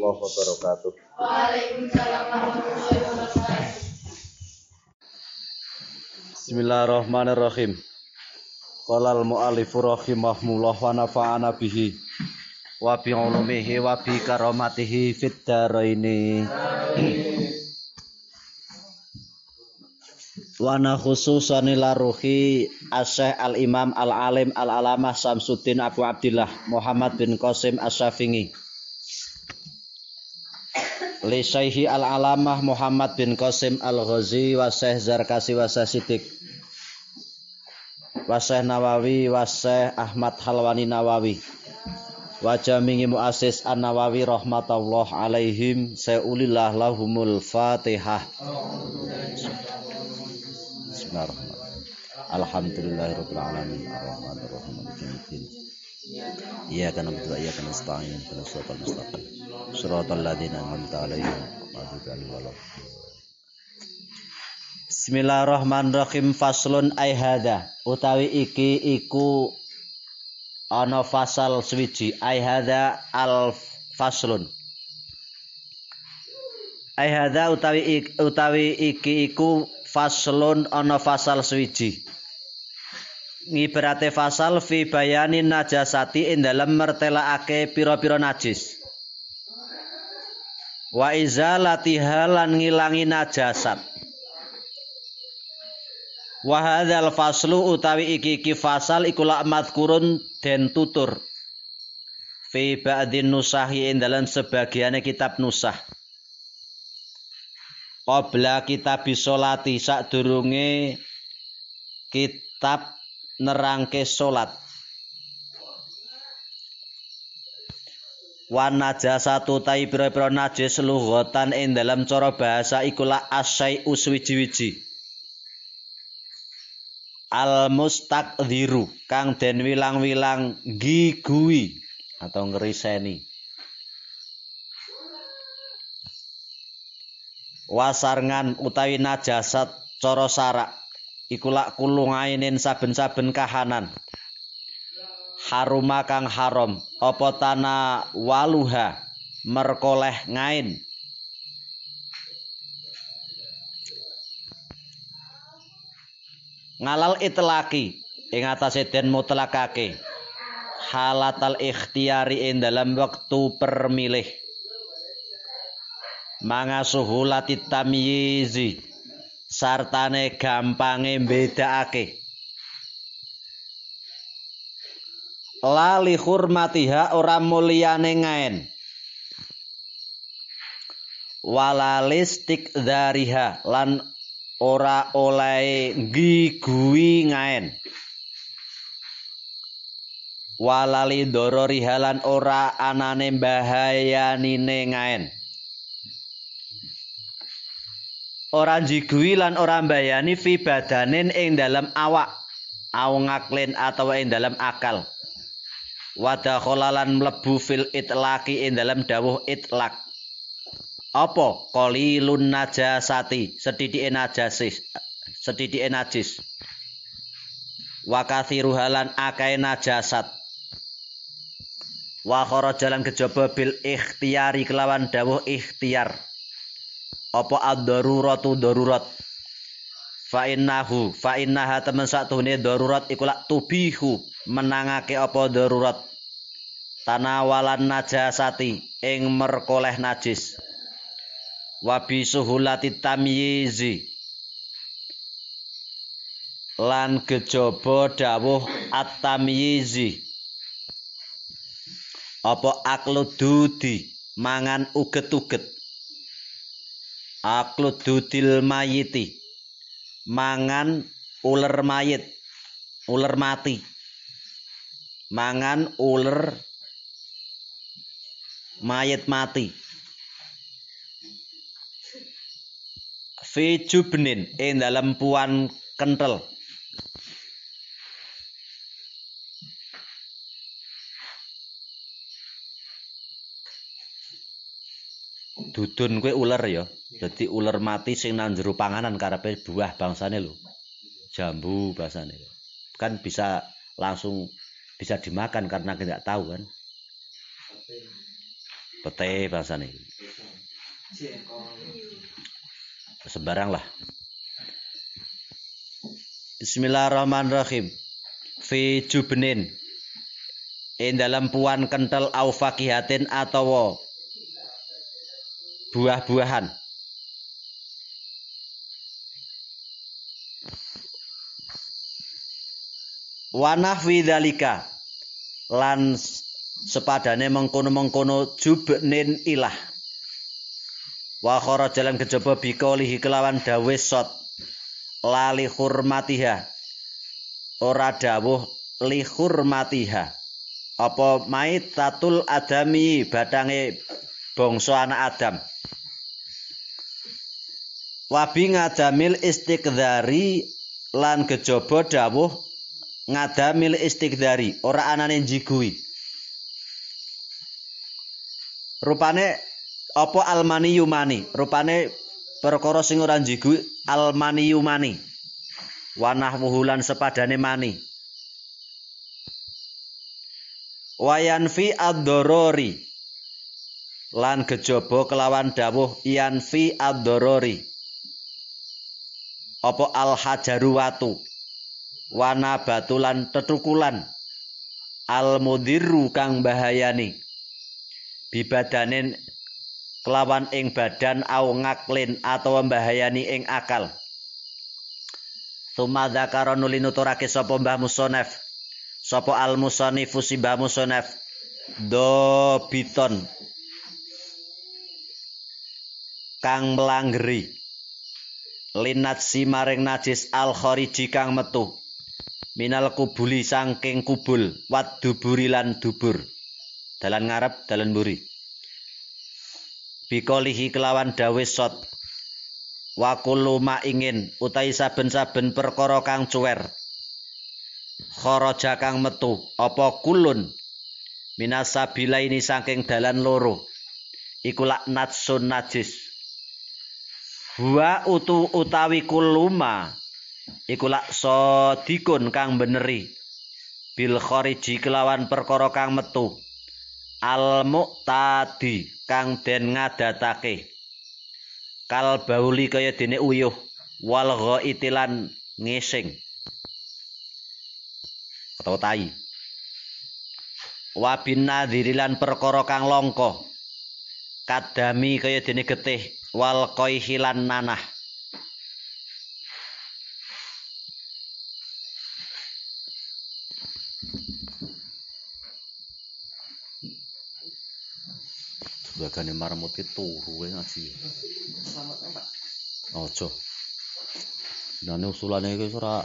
warahmatullahi wabarakatuh. Waalaikumsalam warahmatullahi wabarakatuh. Bismillahirrahmanirrahim. Qala al-mu'allifu rahimahullah wa nafa'ana bihi wa bi ulumihi wa bi karamatihi fid dharaini. Wana khususan ila ruhi Asyikh Al-Imam Al-Alim Al-Alamah Samsuddin Abu Abdillah Muhammad bin Qasim Asy-Syafi'i. Li Syaihi Al-Alamah Muhammad bin Qasim Al-Ghazi wa Zarkasi wa Syekh Syekh Nawawi wa Ahmad Halwani Nawawi. Wa muassis An-Nawawi rahmatullah alaihim saulillah lahumul Fatihah. Bismillahirrahmanirrahim. Alhamdulillahirabbil alamin arrahmanir na'budu wa iyyaka nasta'in ihdinas siratal mustaqim. Shiratal ladzina an'amta 'alaihim ghairil maghdubi Bismillahirrahmanirrahim. Faslun ai hadza. Utawi iki iku ana fasal swiji ai hadza al faslun. Ai hadza utawi utawi iki iku faslun ana fasal swiji ngibarate fasal fi bayanin najasati ing dalem mertelakake pira-pira najis. Wa izalatiha lan ngilangi najasat. Wa hadzal faslu utawi iki iki fasal iku la madkurun den tutur. Fi ba'din nusahi ing dalem sebagiane kitab nusah. Qabla kitab bisolati sadurunge kitab nerangke salat wan najasatu tai pira-pira najis lughatan ing dalam cara bahasa iku la asai uswiji-wiji al mustaqdiru kang den wilang-wilang gigui atau ngeriseni wasarngan utawi najasat cara sarak iku lak kulungainin saben-saben kahanan. Haruma kang haram. Apa tana waluha? Merkoleh ngain. Ngalal itlaki. Ing atase den mutlakake. Halatal ikhtiyari ing dalam waktu permilih. Manga suhulati tamyizi sartane gampange bedakake lali hurmatiha ora mulyane ngaen. Walalistik dariha lan ora oleh gigui ngaen. Walali dororiha lan ora anane bahayanine ngaen ora jigui lan ora mbayani fi badanin ing dalam awak au ngaklen atau ing dalam akal. Wada kholalan mlebu fil itlaki ing dalam dawuh itlak apa? Qalilun najasati sedhithike najasis sedhithike najis. Wa kathiruhalan akae najasat. Wa kharajalan kejaba bil ikhtiyari kelawan dawuh ikhtiar apa ad-daruratu darurat? Fa innahu fa innaha temen satune darurat iku lak tubihu menangake apa darurat? Tanawalan najasati ing merkoleh najis. Wa bi suhulati tamyizi. Lan kejaba dawuh at-tamyizi. Apa aklududi mangan uget-uget aklududil mayiti. Mangan uler mayit. Uler mati. Mangan uler mayit mati. Fi jubnin ing dalam puan kentel dudun kue ular ya jadi ular mati sing nang jero panganan karepe buah bangsane lho jambu bahasane kan bisa langsung bisa dimakan karena tidak tahu kan Pete bahasane. Sembarang lah. Bismillahirrahmanirrahim. Fi jubnin. Ing dalam puan kental au fakihatin atau buah-buahan. Wanah widzalika lan sepadane mengkono-mengkono jubnin ilah. Wa kharaja lan kejaba bikolihi kelawan dawe sot lali hurmatiha. Ora dawuh li hurmatiha. Apa maitatul adami badange bangsa anak Adam. Wabi ngadamil istiqdari lan kejaba dawuh ngadamil istiqdari ora anane jigui rupane apa almani yumani? Rupane perkara sing ora jigu almani yumani. Wanah wuhulan sepadane mani. Wayanfi ad-dorori lan kejaba kelawan dawuh yanfi ad-dorori apa al hajaru watu wana batulan tetukulan. Al mudirru kang bahayani bibadanen kelawan ing badan au ngaklin atau membahayani ing akal. Tuma dzakara nuli nuturake sapa Mbah Musonef. Sapa al musannifu si Mbah Musonef. Do biton kang melanggeri. Linat si maring najis al khariji kang metu minal kubuli sangking kubul wat duburi lan dubur. Dalan ngarep dalan mburi. Bikolihi kelawan dawe sot. Wa kullu ma ingin utahi saben-saben perkara kang cuwer. Kharaja kang metu apa kulun? Minasabila ini saking dalan loro. Iku laknatsun najis. Wa utu utawi kuluma iku lak sodikun kang beneri bil khariji kelawan perkara kang metu. Al muqtadi kang den ngadatake. Kal bauli kaya dene uyuh. Wal ghaitilan ngising atau tai. Wa bin nadhirilan perkara kang longko kadami kaya dene getih. Wal qaihilan nanah Bagane marmut ki turu wae ngaji. Ojo. Nane usulane iki ora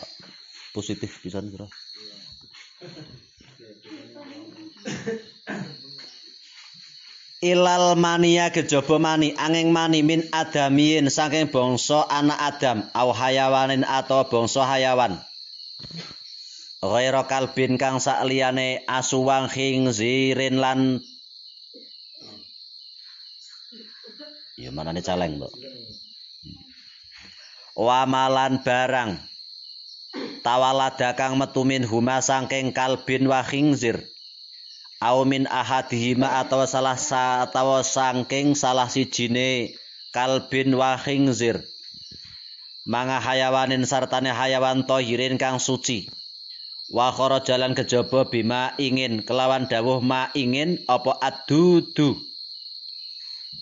positif pisan kira. Ilal mania kejaba mani angin mani min adamiyin saking bangsa anak Adam au hayawanin atau bangsa hayawan. Ghaira kalbin kang sakliyane asuwang khinzirin lan Ya manane caleng, Mbok. Wamalan barang tawalada kang metu min huma saking kalbin wa khinzir. Au min ahadihima atau salah atau saking salah sijine kalbin wa khinzir. Manga hayawanin sartane hayawan tohirin kang suci. Wa jalan kejaba bima ingin kelawan dawuh ma ingin apa adudu.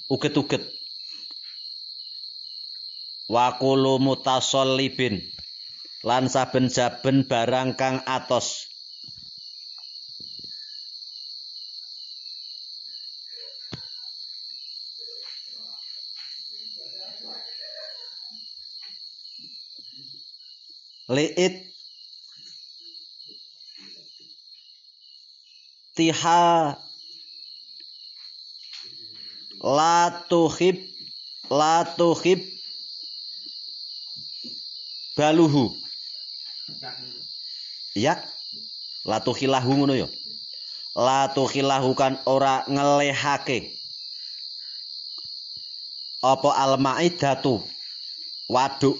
Uget-uget wa kullu mutasallibin lan saben-saben barang kang atos. Liit tiha la tuhib la tuhib baluhu. Ya. Latu khilahu ngono ya. Latu khilahu kan ora ngelehake. Apa almaidatu waduk.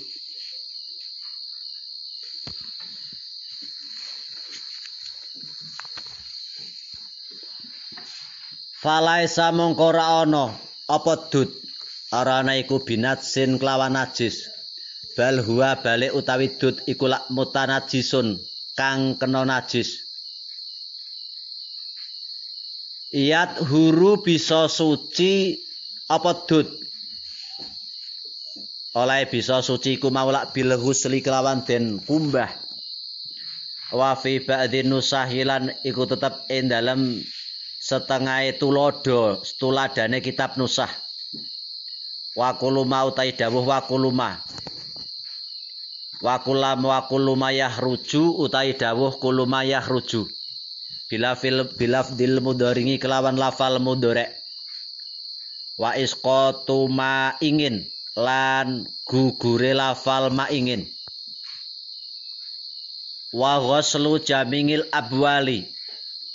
Falaisa mongko ora ana. Apa dut ora ana iku binatsin kelawan najis. Bal huwa balik utawi dut iku lak mutanajisun kang kena najis. Iyat huru bisa suci apa dut oleh bisa suci ku maulak bil husli kelawan den kumbah. Wa fi ba'dhin nusahilan iku tetep ing dalem setengah tulodo tuladane kitab nusah. Wa kuluma utai dawuh wa kuluma wa kulam wa kuluma yahruju utai dawuh kuluma yahruju bila fil bilaf dil mudaringi kelawan lafal mudorek wa isqatu ma ingin lan gugure lafal ma ingin wa ghuslu jamingil abwali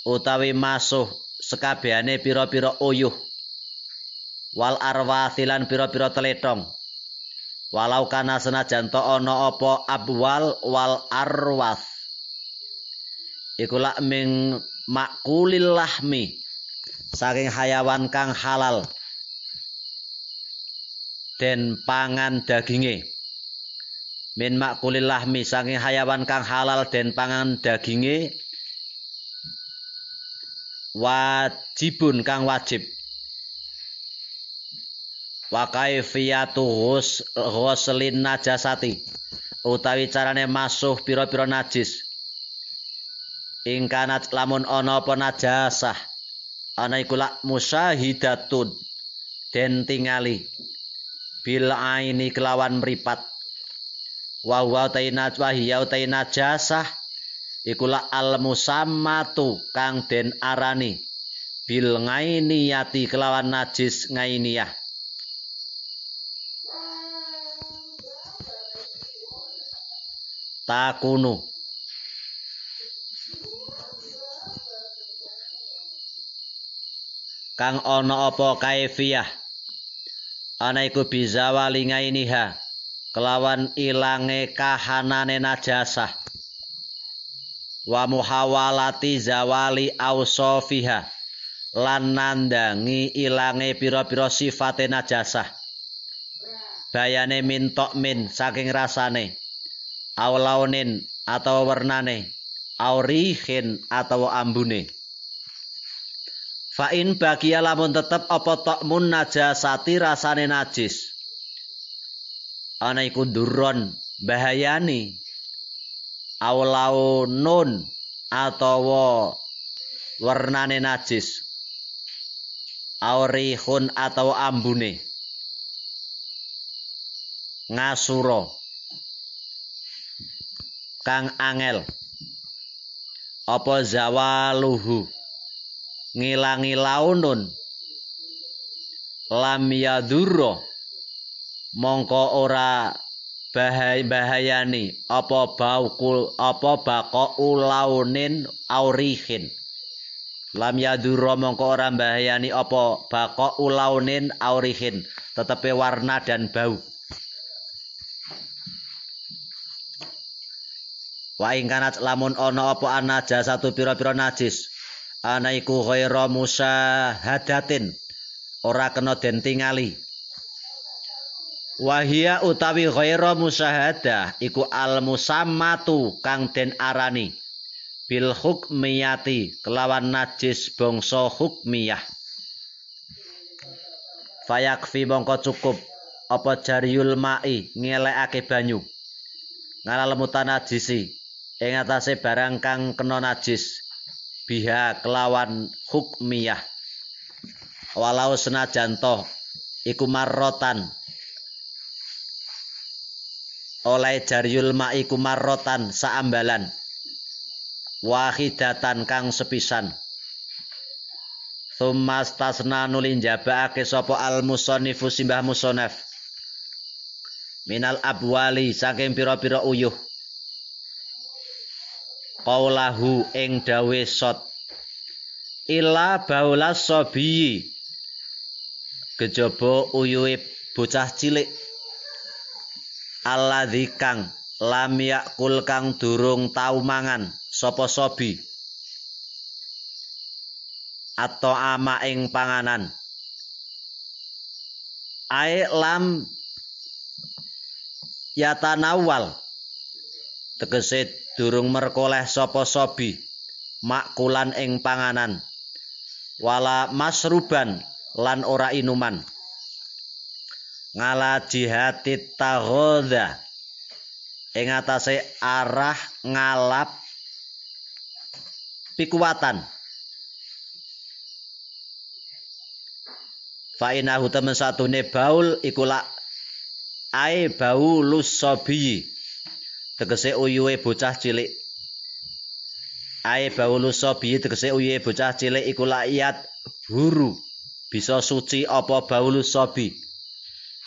utawi masuh sekabehane pira-pira uyuh. Wal arwathilan pira-pira teletong walau kana senajan to ana apa abwal wal arwath. Iku lak ming makulil lahmi saking hayawan kang halal. Den pangan daginge. Min makulil lahmi saking hayawan kang halal den pangan daginge. Wajibun kang wajib wa kaifiyatu ghuslin najasati. Utawi carane masuh pira-pira najis. Ingkanat lamun ana apa najasah. Ana iku lak musyahidatun. Den tingali. Bil aini kelawan mripat. Wa wa taina wa hiya taina jasah iku la al musammatu kang den arani. Bil ngainiyati kelawan najis ngainiyah takunu kang ana apa kaifiyah? Ana iku bisa walingainiha kelawan ilange kahanane najasah. Wa muhawalati zawali ausofiha. Lan nandangi ilange pira-pira sifate najasah. Bayane mintok min saking rasane aulaunin atau warnane aurihin atau ambune Fa in bagia lamun tetep apa tokmun najasati rasane najis. Ana iku durron bahayani. Aulaunun atawa warnane najis. Aurihun atau ambune. Ngasuro. Kang angel. Apa zawaluhu. ngilangi launun lam yadurra mongko ora bahaya bahayani. Apa baukul apa bako ulaunin aurihin? Lam yadurra mongko ora bahayani. Apa bako ulaunin aurihin? Tetepe warna dan bau wa lamun ana apa ana satu pira-pira najis. Ana iku ghaira musahadatin ora kena den tingali. Wahia utawi ghaira musahadah iku al musammatu kang den arani. Bil hukmiyati kelawan najis bangsa hukmiyah. Fayakfi mongko cukup. Apa jariul mai ngelekake banyu. Ngalal mutanajisi ing atase barang kang kena najis biha kelawan hukmiyah. Walau senajan toh iku marrotan. Oleh jaryul ma iku marrotan saambalan. Wahidatan kang sepisan. Thumas tasna nulin jabake sapa al musonifu simbah musonef. Minal abwali saking pira-pira uyuh qaulahu ing dawe sot. Ila baula sobi kejaba uyuhe bocah cilik. Alladzi kang lam yakul kang durung tau mangan sapa sobi. Atau ama ing panganan. Ae lam yatanawal. Tegese durung merkoleh sapa sobi makulan ing panganan wala masruban lan ora inuman. Ngala jihatit taghadha ing atase arah ngalap pikuwatan. Fa inahu temen satune baul iku ae bau lusabi tegese uyuwe bocah cilik. Ae bau lusabi tegese uyuwe bocah cilik iku iyat huru bisa suci apa bau lusabi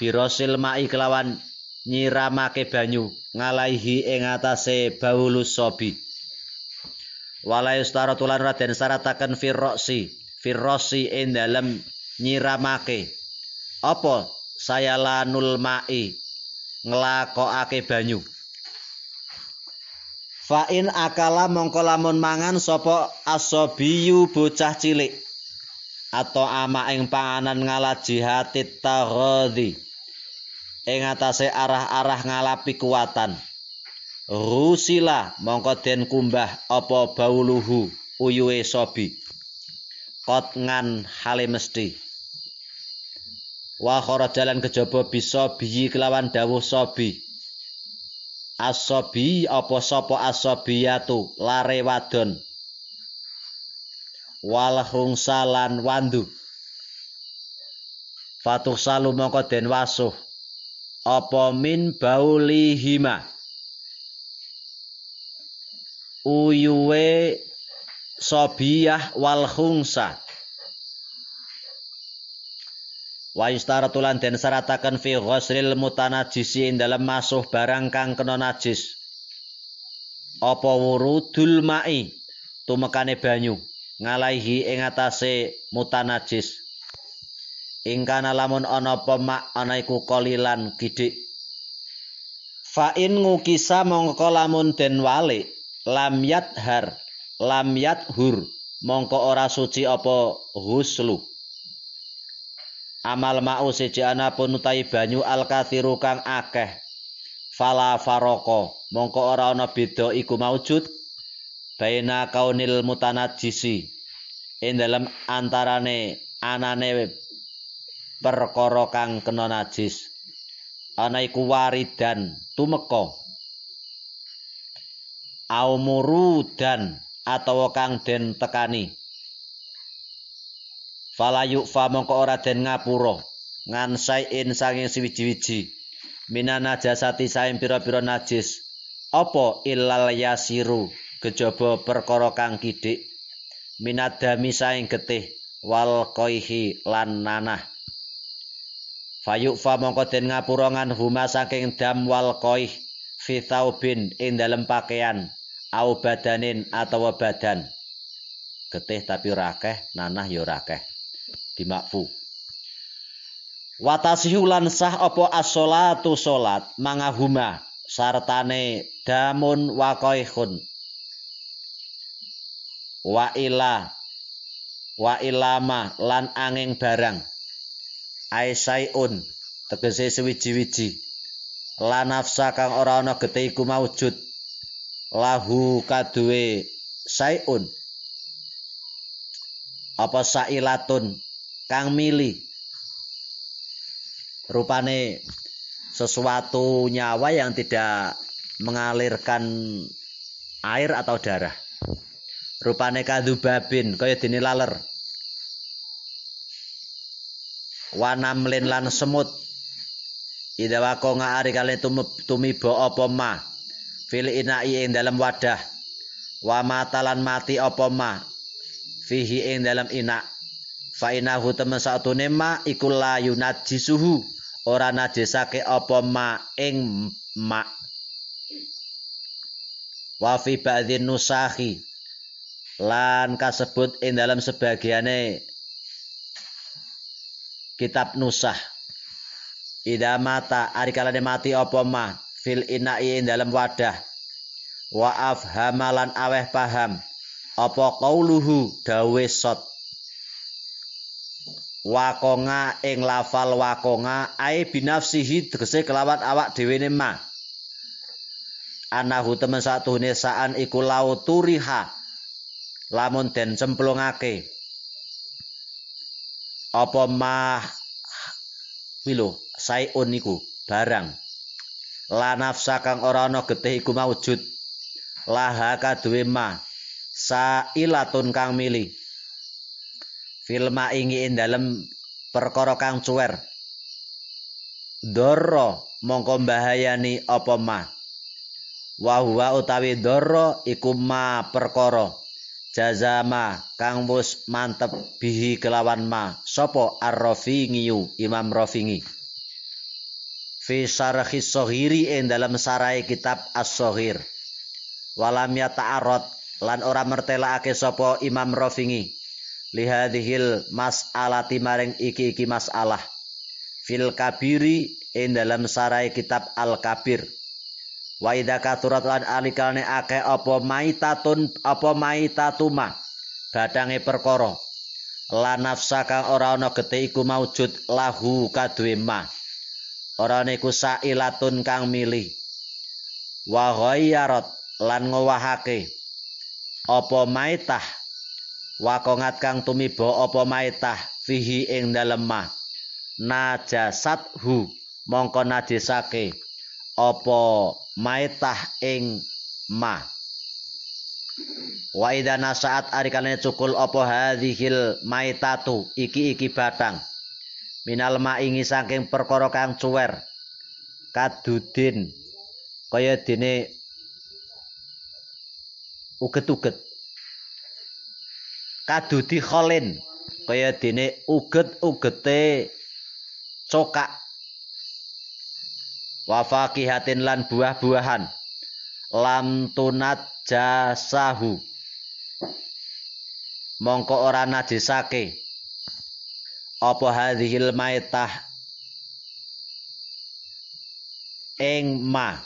birosil mai kelawan nyiramake banyu ngalaihi ing atase bau lusabi wala yustaratulan raden syarataken firrosi firrosi ing dalem nyiramake. Apa saya lanul mai nglakokake banyu fa in akala mongko lamun mangan sapa asabiyu bocah cilik. Atau ama ing panganan ngalaji hati taghadhi ing atase arah-arah ngalapi kuatan. Rusila mongko den kumbah apa bauluhu uyuwe sobi. Kot ngan hale mesti. Wa jalan kejaba bisa biyi kelawan dawuh sobi asobi apa sapa asobiyatu? Lare wadon. Wal hungsalan wandu. Fatuh salu mongko den wasuh. Apa min baulihima? Uyuwe sobiyah wal hungsa Wa yustaratulan den syarataken fi ghusril mutanajjisi dalam masuh barang kang kena najis. Apa wurudul mai tumekane banyu ngalaihi ing atase mutanajis. Ingkana lamun ana pemak ana iku kolilan kidik. Fa in ngukisa mongko lamun den wale lam yathar lam yathur mongko ora suci apa huslu. Amal ma'u siji pun utahi banyu al kathiru kang akeh. Fala faroko. Mongko ora ana beda iku maujud. Baina kaunil mutanajjisi. Ing dalem antarane anane perkara kang kena najis. Ana iku waridan tumeka. Aumuru dan atawa kang den tekani fala yufa mongko ora den ngapura. Ngan sain sanging siwiji-wiji minana jasati saing pira-pira najis. Apa illal yasiru? Kejaba perkara kang kidik. Minadami saing getih. Wal qaihi lan nanah. Fayufa mongko den ngapura ngan huma saking dam wal qaih fi thaubin ing dalem pakaian. Au badanin atawa badan. Getih tapi ora nanah ya ora dimakfu. Watasihu apa as-sholatu salat? Mangahuma sartane damun wa qaihun. Wa ila wa ilama lan angin barang. Aisaiun tegese sewiji-wiji. Lan nafsa kang ora ana getih iku maujud lahu kaduwe saiun apa sailatun? Kang mili. Rupane sesuatu nyawa yang tidak mengalirkan air atau darah. Rupane kadubabin kaya dene laler. Wanamlin lan semut. Ida wako ngaari kalian tumibo apa ma? Fil inai ing dalam wadah. Wa matalan mati apa ma fihi ing dalam inak. Fa inahu temen satune ma iku la yunajisuhu ora najisake apa ma ing ma. Wa fi ba'dhin nusahi. Lan kasebut ing dalam sebagiane kitab nusah. Ida mata ari kalane mati apa ma fil inai ing dalam wadah. Wa afhamalan aweh paham apa qauluhu? Dawe sot. Wakonga ing lafal wakonga ai binafsihi tegese kelawan awak dhewe ne ma. Anahu temen satuhune saan iku lauturiha lamun den cemplungake. Apa mah wilo saiun niku barang. La nafsa kang ora ana getih iku maujud laha kaduwe ma sailatun kang milih. Filma ingi ing dalem perkara kang cuwer. Doro mongko bahayani apa ma? Wa utawi doro iku ma perkara. Jazama kang wis mantep bihi kelawan ma. Sapa ar-rafingi imam rafingi fi syarhi sohiri ing dalam sarai kitab as-sohir. Walam yata'arad lan ora mertelakake sapa imam rafingi. Lihadhil mas'alati maring iki-iki masalah. Fil kabiri ing dalam sarai kitab al kabir wa idza katurat lan alikane akeh apa maitatun apa maitatuma badange perkara. La nafsa kang ora ana gete iku maujud lahu kaduwe ma. Ora niku sailatun kang milih. Wa ghayyarat lan ngowahake apa maitah? Wakongat kang tumiba apa maitah? Fihi ing dalem ma najasat hu mongko najisake. Apa maitah ing ma wa idza nasaat arikane cukul apa hadhil maitatu? Iki iki batang. Minal ma saking perkara kang cuwer. Kadudin. Kaya dene uget-uget. Kadudi kholin. Kaya dene uget-ugete cokak. Wa faqihatin lan buah-buahan. Lam tunat jasahu. Mongko ora najisake. Apa hadhil maitah? Ing ma.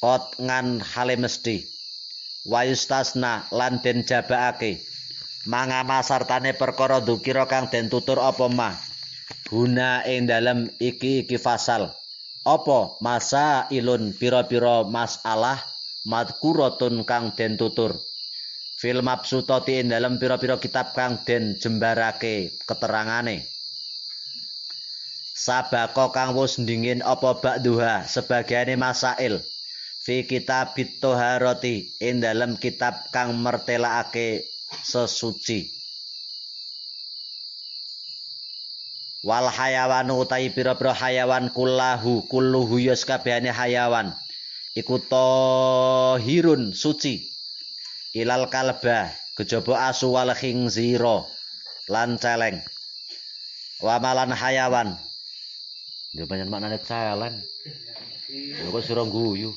Kot ngan hale mesti wayustasna lan den jabaake mangama sartane perkara dukira kang den tutur apa ma? Guna ing dalem iki iki fasal. Apa? Masa ilun pira-pira masalah madkuratun kang den tutur. Fil mabsutati ing dalem pira-pira kitab kang den jembarake keterangane. Sabako kang wis ndingin apa ba'duha sebagiane masail fi kitab toharoti ing dalam kitab kang mertelakake sesuci. Wal hayawan utai pira-pira hayawan kullahu kulluhu yus kabehane hayawan. Iku tahirun suci. Ilal kalba kejaba asu wal khinzira lan celeng. Wa malan hayawan. Yo banyak maknane celeng yo kok sira guyu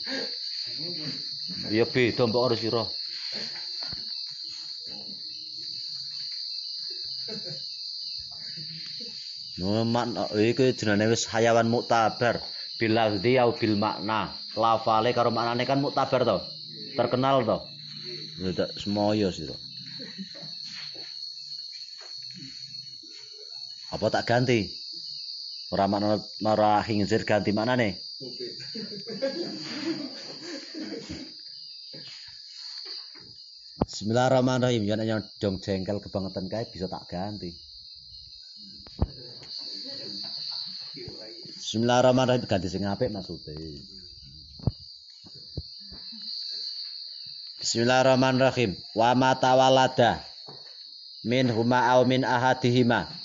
Ya beda mbok karo sira. No makna iku jenenge wis hayawan muktabar bilazdi au bil makna. Lafale karo maknane kan muktabar to. Terkenal to. Ya semoyo sira. Apa tak ganti? Ora makna ora hingzir ganti maknane. Bismillahirrahmanirrahim. Ya yang dong jengkel kebangetan kae bisa tak ganti. Bismillahirrahmanirrahim ganti sing apik maksude. Bismillahirrahmanirrahim. Wa ma tawalada min huma au min ahadihima.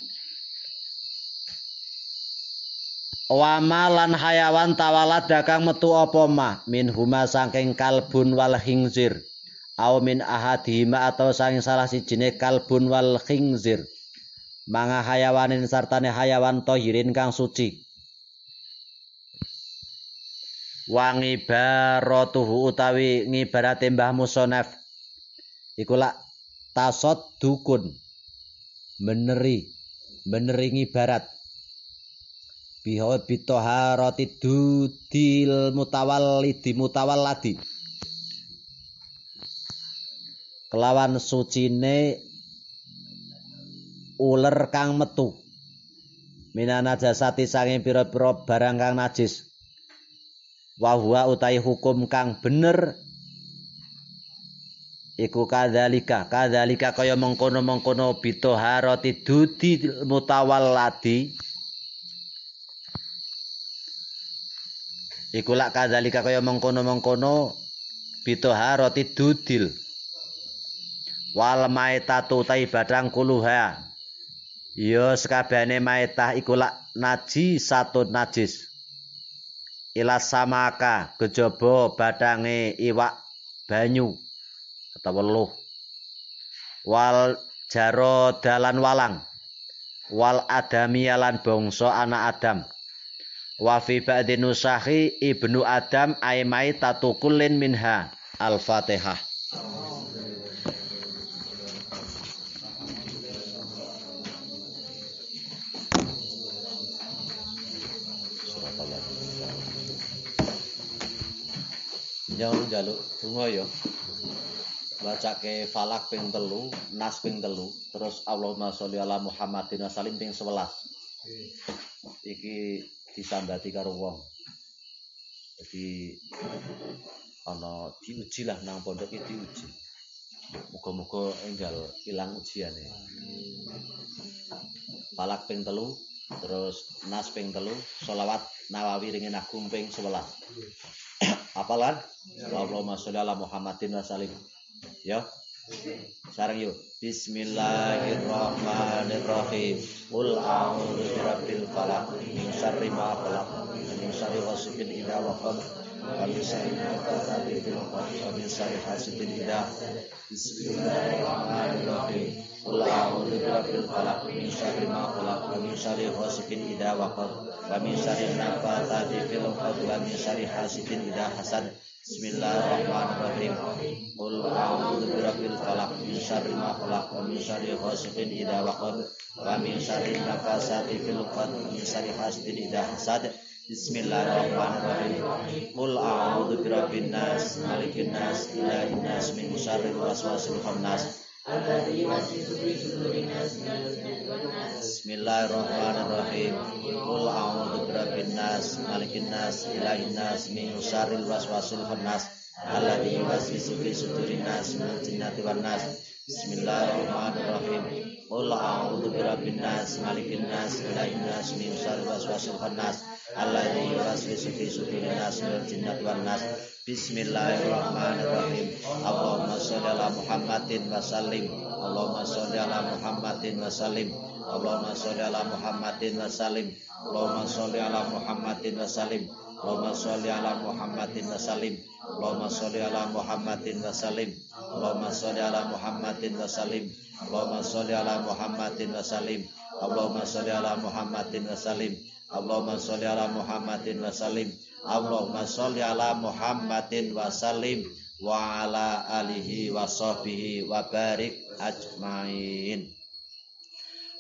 Wa malan hayawan tawalada kang metu apa ma? Min huma saking kalbun wal khinzir au min ahadihima atau saking salah sijine kalbun wal khinzir manga hayawanin sartane hayawan tohirin kang suci. Wa ngibaratuhu utawi ngibarate Mbah Musonef. Iku lak tasod dukun meneri. Meneri ngibarat biho bitoharati dudil mutawallidi mutawalladi kelawan sucine uler kang metu. Minana jasati sanging pira-pira barang kang najis. Wa huwa utai hukum kang bener. Iku kadzalika kadzalika kaya mengkono-mengkono bitoharati dudi mutawalladi iku lak kadzalika kaya mengkono-mengkono bitoharati dudil. Wal maitatu tai badang kuluha. Ya sekabehane maitah iku lak naji satu najis. Ila samaka kejaba badange iwak banyu atau luh wal jaro dalan walang. Wal adamiyalan bangsa anak adam wa fi ba'di nusahi ibnu adam aimai tatukulin minha al-fatihah Jangan jaluk donga ya. Bacake falak ping telu, nas ping telu, terus Allahumma sholli ala Muhammadin wa salim ping 11. Iki disambati karo wong. Jadi ana diuji lah nang pondok iki diuji. Muga-muga enggal ilang ujiane. Falak ping telu, terus nas ping telu, Nawawi ringin agung ping 11. Apalan? Allahumma sholli ala Muhammadin wa salim. Ya. Sareng yuk. Bismillahirrahmanirrahim. Qul a'udzu birabbil falaq min syarri ma khalaq min syarri ghasiqin idza waqab wa min syarri nafathati fil 'uqad wa min syarri hasidin idza Bismillahirrahmanirrahim. Qul a'udzu birabbil falaq min syarri ma khalaq wa min syarri ghasiqin idza waqab wa min syarri nafathati fil 'uqad wa min syarri hasidin idza hasad. Bismillahirrahmanirrahim. Qul a'udzu birabbil falaq min syarri ma khalaq wa min syarri ghasiqin idza waqab wa min syarri nafasati fil 'uqad wa min syarri hasidin idza hasad. Bismillahirrahmanirrahim. Qul a'udzu birabbin nas, malikin nas, ilahin nas, min syarri waswasil khannas. Bismillahirrahmanirrahim. Qul a'udzu birabbin nas, malikin nas, ilahin nas, min syarril waswasil khannas. Alladzi yuwaswisu fi sudurin nas minal jinnati wan nas. Bismillahirrahmanirrahim. Qul a'udzu birabbin nas, malikin nas, ilahin nas, min syarril waswasil khannas. Alladzi yuwaswisu fi sudurin nas minal jinnati wan nas. Bismillahirrahmanirrahim. Allahumma sholli ala Muhammadin wa sallim. Allahumma sholli ala Muhammadin wa sallim. Allahumma sholli ala Muhammadin wa sallim. Allahumma sholli ala Muhammadin wa sallim. Allahumma sholli ala Muhammadin wa sallim. Allahumma sholli ala Muhammadin wa sallim. Allahumma sholli ala Muhammadin wa sallim. Allahumma sholli ala Muhammadin wa sallim. Allahumma sholli ala Muhammadin wa sallim. Allahumma sholli ala Muhammadin wa sallim. Allahumma sholli ala Muhammadin wa sallim wa ala alihi wa sahbihi wa barik ajmain.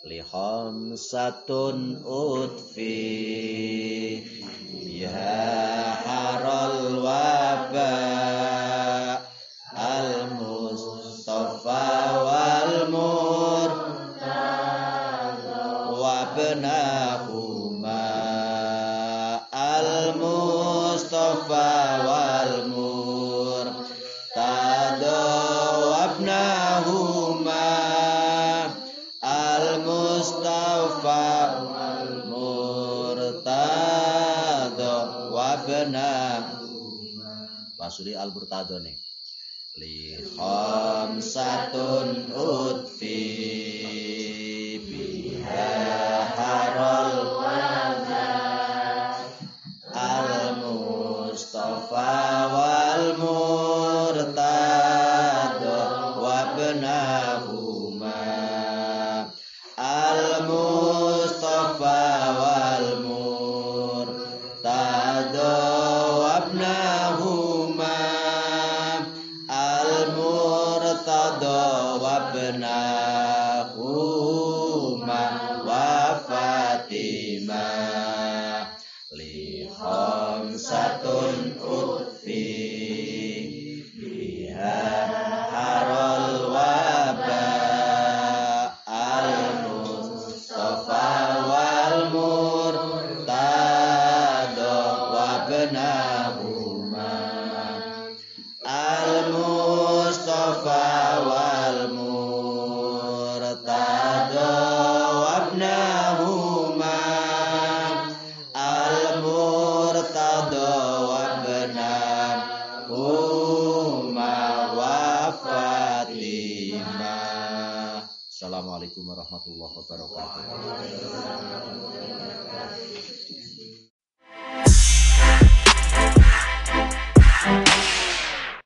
Li khamsatun utfi biha haral waba al mustafa Pasuli al murtada nih li khamsatun utfi murtada